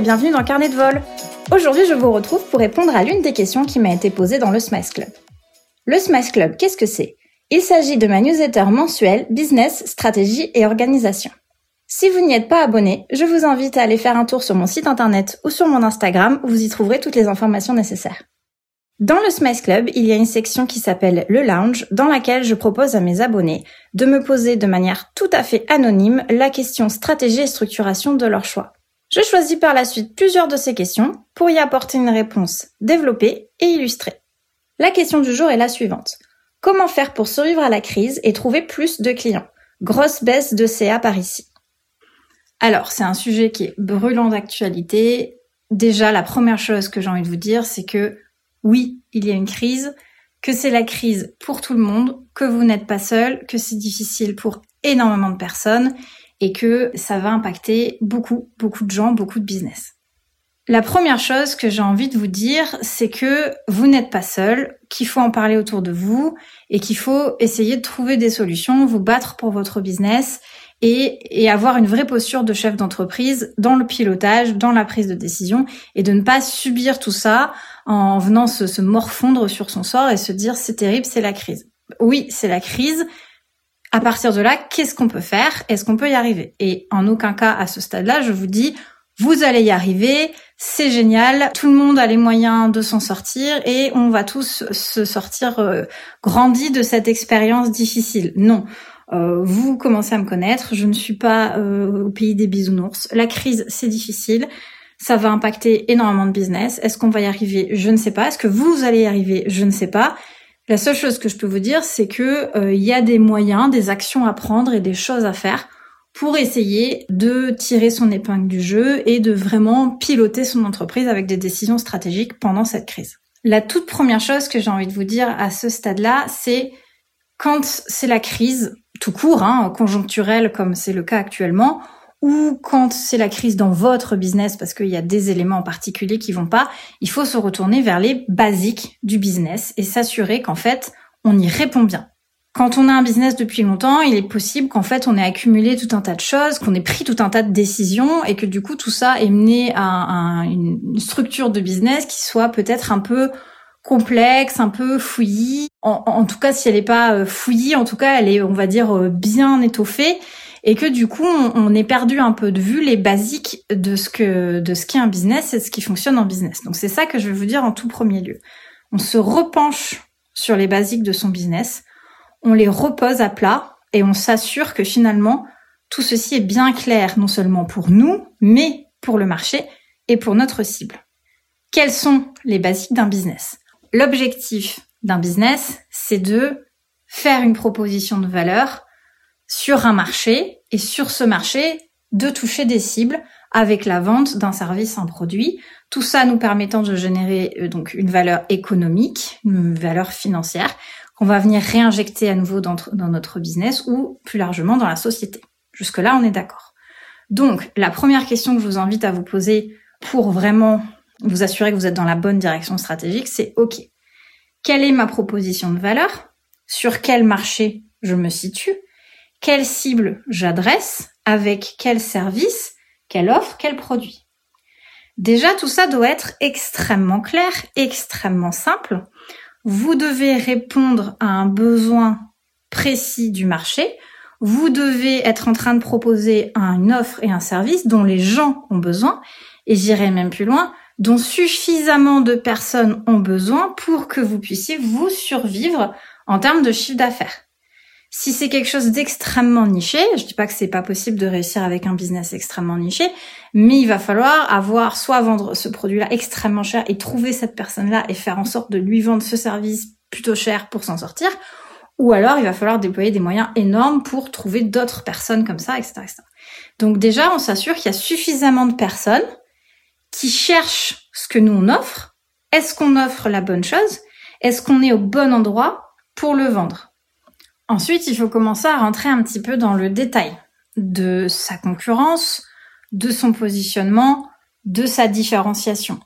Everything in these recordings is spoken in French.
bienvenue dans Carnet de vol. Aujourd'hui, je vous retrouve pour répondre à l'une des questions qui m'a été posée dans le Smice Club. Le Smice Club, qu'est-ce que c'est? Il s'agit de ma newsletter mensuelle Business, Stratégie et Organisation. Si vous n'y êtes pas abonné, je vous invite à aller faire un tour sur mon site internet ou sur mon Instagram où vous y trouverez toutes les informations nécessaires. Dans le Smice Club, il y a une section qui s'appelle le lounge dans laquelle je propose à mes abonnés de me poser de manière tout à fait anonyme la question stratégie et structuration de leur choix. Je choisis par la suite plusieurs de ces questions pour y apporter une réponse développée et illustrée. La question du jour est la suivante. Comment faire pour survivre à la crise et trouver plus de clients? Grosse baisse de CA par ici. Alors, c'est un sujet qui est brûlant d'actualité. Déjà, la première chose que j'ai envie de vous dire, c'est que oui, il y a une crise, que c'est la crise pour tout le monde, que vous n'êtes pas seul, que c'est difficile pour énormément de personnes et que ça va impacter beaucoup, beaucoup de gens, beaucoup de business. La première chose que j'ai envie de vous dire, c'est que vous n'êtes pas seul, qu'il faut en parler autour de vous et qu'il faut essayer de trouver des solutions, vous battre pour votre business et, avoir une vraie posture de chef d'entreprise dans le pilotage, dans la prise de décision et de ne pas subir tout ça en venant se morfondre sur son sort et se dire c'est terrible, c'est la crise. Oui, c'est la crise. À partir de là, qu'est-ce qu'on peut faire? Est-ce qu'on peut y arriver? Et en aucun cas à ce stade-là, je vous dis vous allez y arriver, c'est génial, tout le monde a les moyens de s'en sortir et on va tous se sortir euh, grandis de cette expérience difficile. Non, euh, vous commencez à me connaître, je ne suis pas euh, au pays des bisounours. La crise, c'est difficile. Ça va impacter énormément de business. Est-ce qu'on va y arriver? Je ne sais pas. Est-ce que vous allez y arriver? Je ne sais pas. La seule chose que je peux vous dire, c'est que euh, y a des moyens, des actions à prendre et des choses à faire pour essayer de tirer son épingle du jeu et de vraiment piloter son entreprise avec des décisions stratégiques pendant cette crise. La toute première chose que j'ai envie de vous dire à ce stade-là, c'est quand c'est la crise, tout court, hein, conjoncturel comme c'est le cas actuellement, ou quand c'est la crise dans votre business parce qu'il y a des éléments en particulier qui vont pas, il faut se retourner vers les basiques du business et s'assurer qu'en fait, on y répond bien. Quand on a un business depuis longtemps, il est possible qu'en fait on ait accumulé tout un tas de choses, qu'on ait pris tout un tas de décisions et que du coup tout ça ait mené à, une structure de business qui soit peut-être un peu complexe, un peu fouillis. En, tout cas, si elle n'est pas euh, fouillie, en tout cas, elle est, on va dire, euh, bien étoffée et que du coup, on, est perdu un peu de vue les basiques de ce que de ce qu'est un business et de ce qui fonctionne en business. Donc c'est ça que je vais vous dire en tout premier lieu. On se repenche sur les basiques de son business, on les repose à plat et on s'assure que finalement tout ceci est bien clair non seulement pour nous, mais pour le marché et pour notre cible. Quels sont les basiques d'un business? L'objectif d'un business, c'est de faire une proposition de valeur sur un marché et sur ce marché de toucher des cibles avec la vente d'un service, un produit. Tout ça nous permettant de générer euh, donc une valeur économique, une valeur financière qu'on va venir réinjecter à nouveau dans, dans notre business ou plus largement dans la société. Jusque là, on est d'accord. Donc, la première question que je vous invite à vous poser pour vraiment vous assurer que vous êtes dans la bonne direction stratégique, c'est OK. Quelle est ma proposition de valeur? Sur quel marché je me situe? Quelle cible j'adresse Avec quel service Quelle offre Quel produit Déjà, tout ça doit être extrêmement clair, extrêmement simple. Vous devez répondre à un besoin précis du marché. Vous devez être en train de proposer une offre et un service dont les gens ont besoin. Et j'irai même plus loin, dont suffisamment de personnes ont besoin pour que vous puissiez vous survivre en termes de chiffre d'affaires. Si c'est quelque chose d'extrêmement niché, je dis pas que c'est pas possible de réussir avec un business extrêmement niché, mais il va falloir avoir soit vendre ce produit-là extrêmement cher et trouver cette personne-là et faire en sorte de lui vendre ce service plutôt cher pour s'en sortir, ou alors il va falloir déployer des moyens énormes pour trouver d'autres personnes comme ça, etc., etc. Donc déjà, on s'assure qu'il y a suffisamment de personnes qui cherchent ce que nous on offre. Est-ce qu'on offre la bonne chose? Est-ce qu'on est au bon endroit pour le vendre? Ensuite, il faut commencer à rentrer un petit peu dans le détail de sa concurrence, de son positionnement, de sa différenciation.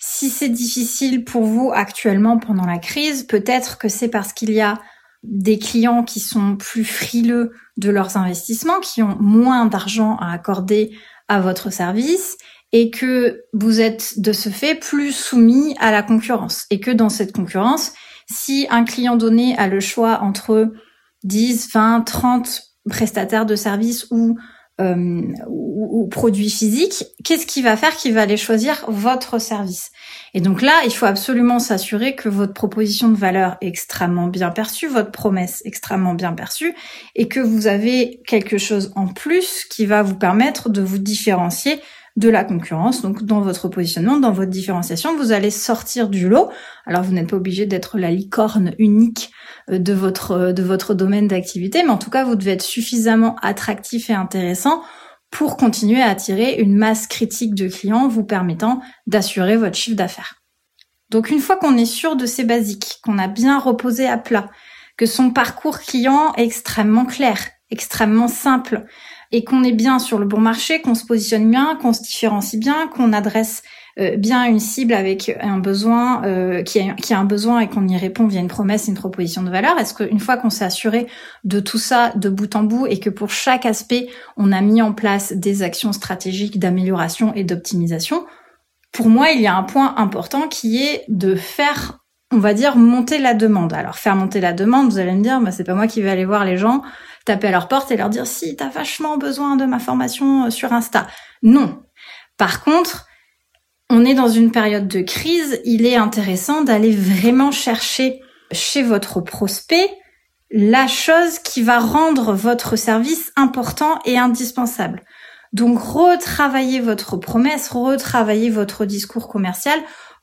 Si c'est difficile pour vous actuellement pendant la crise, peut-être que c'est parce qu'il y a des clients qui sont plus frileux de leurs investissements, qui ont moins d'argent à accorder à votre service et que vous êtes de ce fait plus soumis à la concurrence et que dans cette concurrence, si un client donné a le choix entre 10, 20, 30 prestataires de services ou euh, ou, produits physiques, qu'est-ce qui va faire qu'il va aller choisir votre service? Et donc là, il faut absolument s'assurer que votre proposition de valeur est extrêmement bien perçue, votre promesse extrêmement bien perçue, et que vous avez quelque chose en plus qui va vous permettre de vous différencier de la concurrence. Donc dans votre positionnement, dans votre différenciation, vous allez sortir du lot. Alors vous n'êtes pas obligé d'être la licorne unique euh, de votre euh, de votre domaine d'activité, mais en tout cas vous devez être suffisamment attractif et intéressant pour continuer à attirer une masse critique de clients vous permettant d'assurer votre chiffre d'affaires. Donc une fois qu'on est sûr de ces basiques, qu'on a bien reposé à plat, que son parcours client est extrêmement clair, extrêmement simple, et qu'on est bien sur le bon marché, qu'on se positionne bien, qu'on se différencie bien, qu'on adresse euh, bien une cible avec un besoin euh, qui, a, un besoin et qu'on y répond via une promesse, une proposition de valeur. Est-ce qu'une fois qu'on s'est assuré de tout ça de bout en bout et que pour chaque aspect on a mis en place des actions stratégiques d'amélioration et d'optimisation, pour moi il y a un point important qui est de faire on va dire monter la demande. Alors faire monter la demande, vous allez me dire, bah, c'est pas moi qui vais aller voir les gens, taper à leur porte et leur dire si t'as vachement besoin de ma formation euh, sur Insta. Non. Par contre, on est dans une période de crise, il est intéressant d'aller vraiment chercher chez votre prospect la chose qui va rendre votre service important et indispensable. Donc retravaillez votre promesse, retravaillez votre discours commercial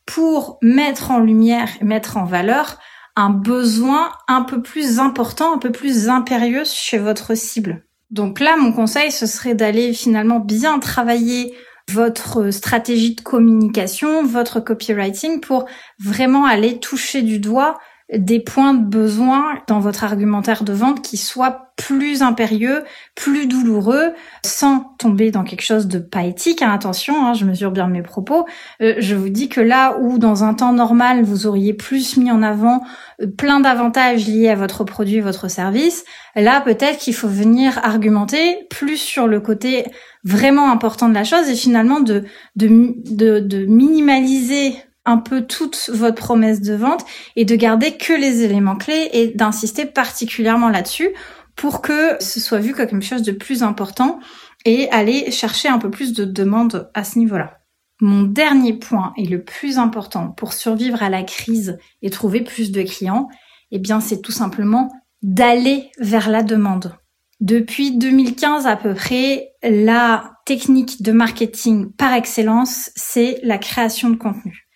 pour mettre en lumière, mettre en valeur un besoin un peu plus important, un peu plus impérieux chez votre cible. Donc là, mon conseil, ce serait d'aller finalement bien travailler votre stratégie de communication, votre copywriting pour vraiment aller toucher du doigt des points de besoin dans votre argumentaire de vente qui soient plus impérieux, plus douloureux, sans tomber dans quelque chose de pas éthique. Hein, attention, hein, je mesure bien mes propos. Euh, je vous dis que là où dans un temps normal vous auriez plus mis en avant euh, plein d'avantages liés à votre produit, votre service, là peut-être qu'il faut venir argumenter plus sur le côté vraiment important de la chose et finalement de, de, de, de minimaliser un peu toute votre promesse de vente et de garder que les éléments clés et d'insister particulièrement là-dessus pour que ce soit vu comme quelque chose de plus important et aller chercher un peu plus de demandes à ce niveau-là. Mon dernier point et le plus important pour survivre à la crise et trouver plus de clients, eh bien, c'est tout simplement d'aller vers la demande. Depuis 2015 à peu près, la technique de marketing par excellence, c'est la création de contenu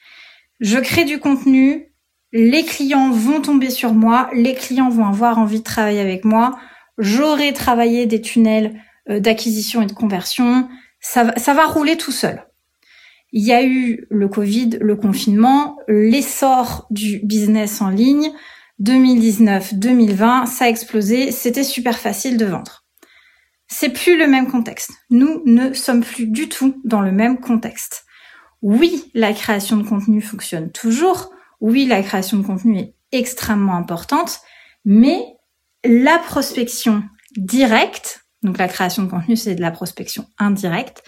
je crée du contenu, les clients vont tomber sur moi, les clients vont avoir envie de travailler avec moi, j'aurai travaillé des tunnels euh, d'acquisition et de conversion, ça va, ça va rouler tout seul. Il y a eu le Covid, le confinement, l'essor du business en ligne, 2019-2020, ça a explosé, c'était super facile de vendre. C'est plus le même contexte. Nous ne sommes plus du tout dans le même contexte. Oui, la création de contenu fonctionne toujours. Oui, la création de contenu est extrêmement importante, mais la prospection directe, donc la création de contenu, c'est de la prospection indirecte.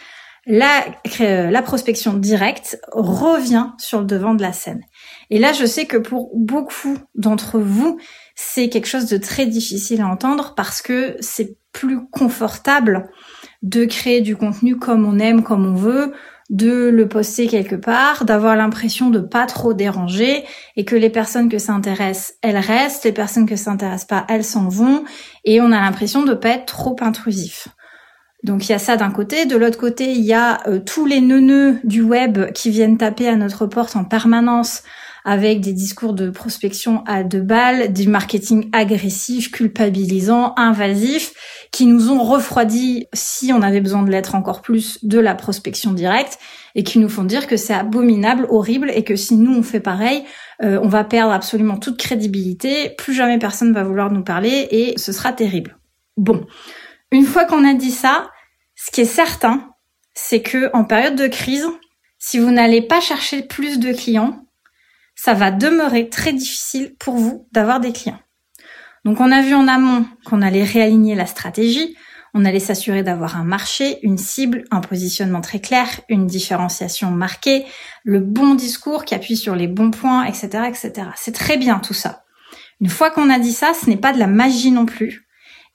La, euh, la prospection directe revient sur le devant de la scène. Et là, je sais que pour beaucoup d'entre vous, c'est quelque chose de très difficile à entendre parce que c'est plus confortable de créer du contenu comme on aime, comme on veut, de le poster quelque part, d'avoir l'impression de pas trop déranger et que les personnes que ça intéresse, elles restent, les personnes que ça intéresse pas, elles s'en vont et on a l'impression de pas être trop intrusif. Donc il y a ça d'un côté, de l'autre côté, il y a euh, tous les neuneux du web qui viennent taper à notre porte en permanence avec des discours de prospection à deux balles, du marketing agressif, culpabilisant, invasif, qui nous ont refroidi, si on avait besoin de l'être encore plus, de la prospection directe, et qui nous font dire que c'est abominable, horrible, et que si nous on fait pareil, euh, on va perdre absolument toute crédibilité, plus jamais personne va vouloir nous parler, et ce sera terrible. Bon, une fois qu'on a dit ça, ce qui est certain, c'est que en période de crise, si vous n'allez pas chercher plus de clients, ça va demeurer très difficile pour vous d'avoir des clients. Donc on a vu en amont qu'on allait réaligner la stratégie, On allait s'assurer d'avoir un marché, une cible, un positionnement très clair, une différenciation marquée, le bon discours qui appuie sur les bons points, etc., etc. C'est très bien tout ça. Une fois qu'on a dit ça, ce n'est pas de la magie non plus.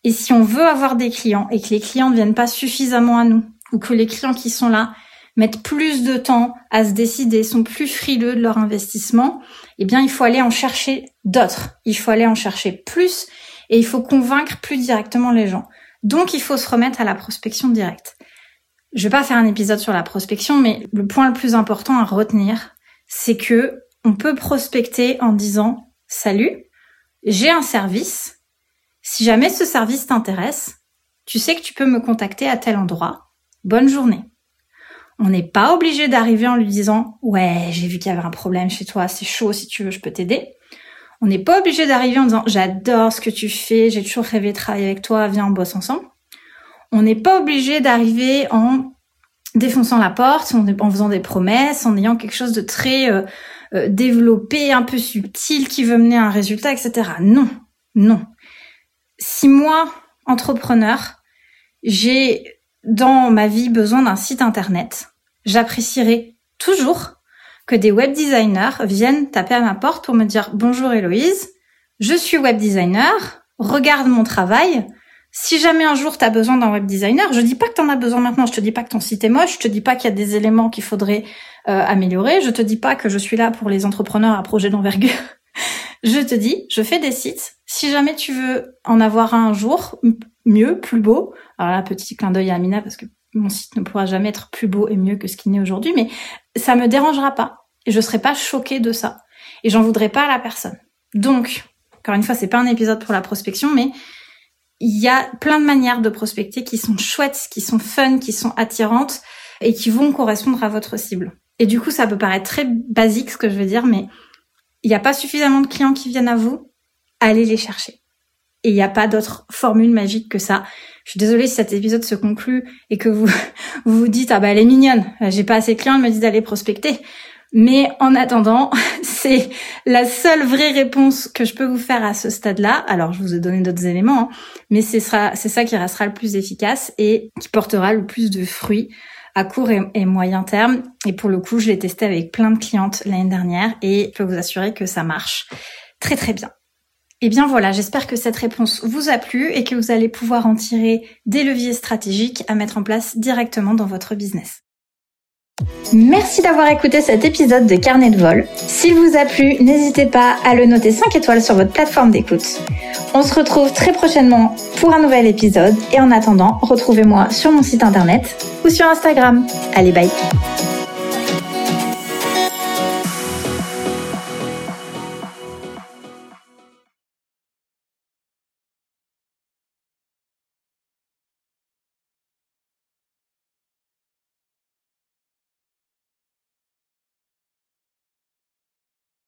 Et si on veut avoir des clients et que les clients ne viennent pas suffisamment à nous, ou que les clients qui sont là mettent plus de temps à se décider, sont plus frileux de leur investissement, eh bien, il faut aller en chercher d'autres. Il faut aller en chercher plus et il faut convaincre plus directement les gens. Donc, il faut se remettre à la prospection directe. Je vais pas faire un épisode sur la prospection, mais le point le plus important à retenir, c'est que on peut prospecter en disant salut, j'ai un service. Si jamais ce service t'intéresse, tu sais que tu peux me contacter à tel endroit. Bonne journée. On n'est pas obligé d'arriver en lui disant ouais, j'ai vu qu'il y avait un problème chez toi, c'est chaud, si tu veux, je peux t'aider. On n'est pas obligé d'arriver en disant j'adore ce que tu fais, j'ai toujours rêvé de travailler avec toi, viens on bosse ensemble. On n'est pas obligé d'arriver en défonçant la porte, en faisant des promesses, en ayant quelque chose de très euh, euh, développé, un peu subtil, qui veut mener à un résultat, etc. Non, non. Si moi, entrepreneur, j'ai dans ma vie besoin d'un site internet, j'apprécierais toujours que des web designers viennent taper à ma porte pour me dire bonjour Héloïse, je suis web designer, regarde mon travail. Si jamais un jour tu as besoin d'un web designer, je dis pas que tu en as besoin maintenant, je te dis pas que ton site est moche, je te dis pas qu'il y a des éléments qu'il faudrait euh, améliorer, je te dis pas que je suis là pour les entrepreneurs à projet d'envergure. Je te dis, je fais des sites. Si jamais tu veux en avoir un jour, mieux, plus beau. Alors là, petit clin d'œil à Amina parce que mon site ne pourra jamais être plus beau et mieux que ce qu'il n'est aujourd'hui, mais ça me dérangera pas. Et je serai pas choquée de ça. Et j'en voudrais pas à la personne. Donc, encore une fois, c'est pas un épisode pour la prospection, mais il y a plein de manières de prospecter qui sont chouettes, qui sont fun, qui sont attirantes et qui vont correspondre à votre cible. Et du coup, ça peut paraître très basique ce que je veux dire, mais il n'y a pas suffisamment de clients qui viennent à vous, allez les chercher. Et il n'y a pas d'autre formule magique que ça. Je suis désolée si cet épisode se conclut et que vous vous, dites ah bah elle est mignonne, j'ai pas assez de clients, elle me dit d'aller prospecter. Mais en attendant, c'est la seule vraie réponse que je peux vous faire à ce stade-là. Alors, je vous ai donné d'autres éléments, hein, mais c'est ça qui restera le plus efficace et qui portera le plus de fruits à court et, moyen terme. Et pour le coup, je l'ai testé avec plein de clientes l'année dernière et je peux vous assurer que ça marche très très bien. Et eh bien voilà, j'espère que cette réponse vous a plu et que vous allez pouvoir en tirer des leviers stratégiques à mettre en place directement dans votre business. Merci d'avoir écouté cet épisode de Carnet de vol. S'il vous a plu, n'hésitez pas à le noter 5 étoiles sur votre plateforme d'écoute. On se retrouve très prochainement pour un nouvel épisode et en attendant, retrouvez-moi sur mon site internet ou sur Instagram. Allez, bye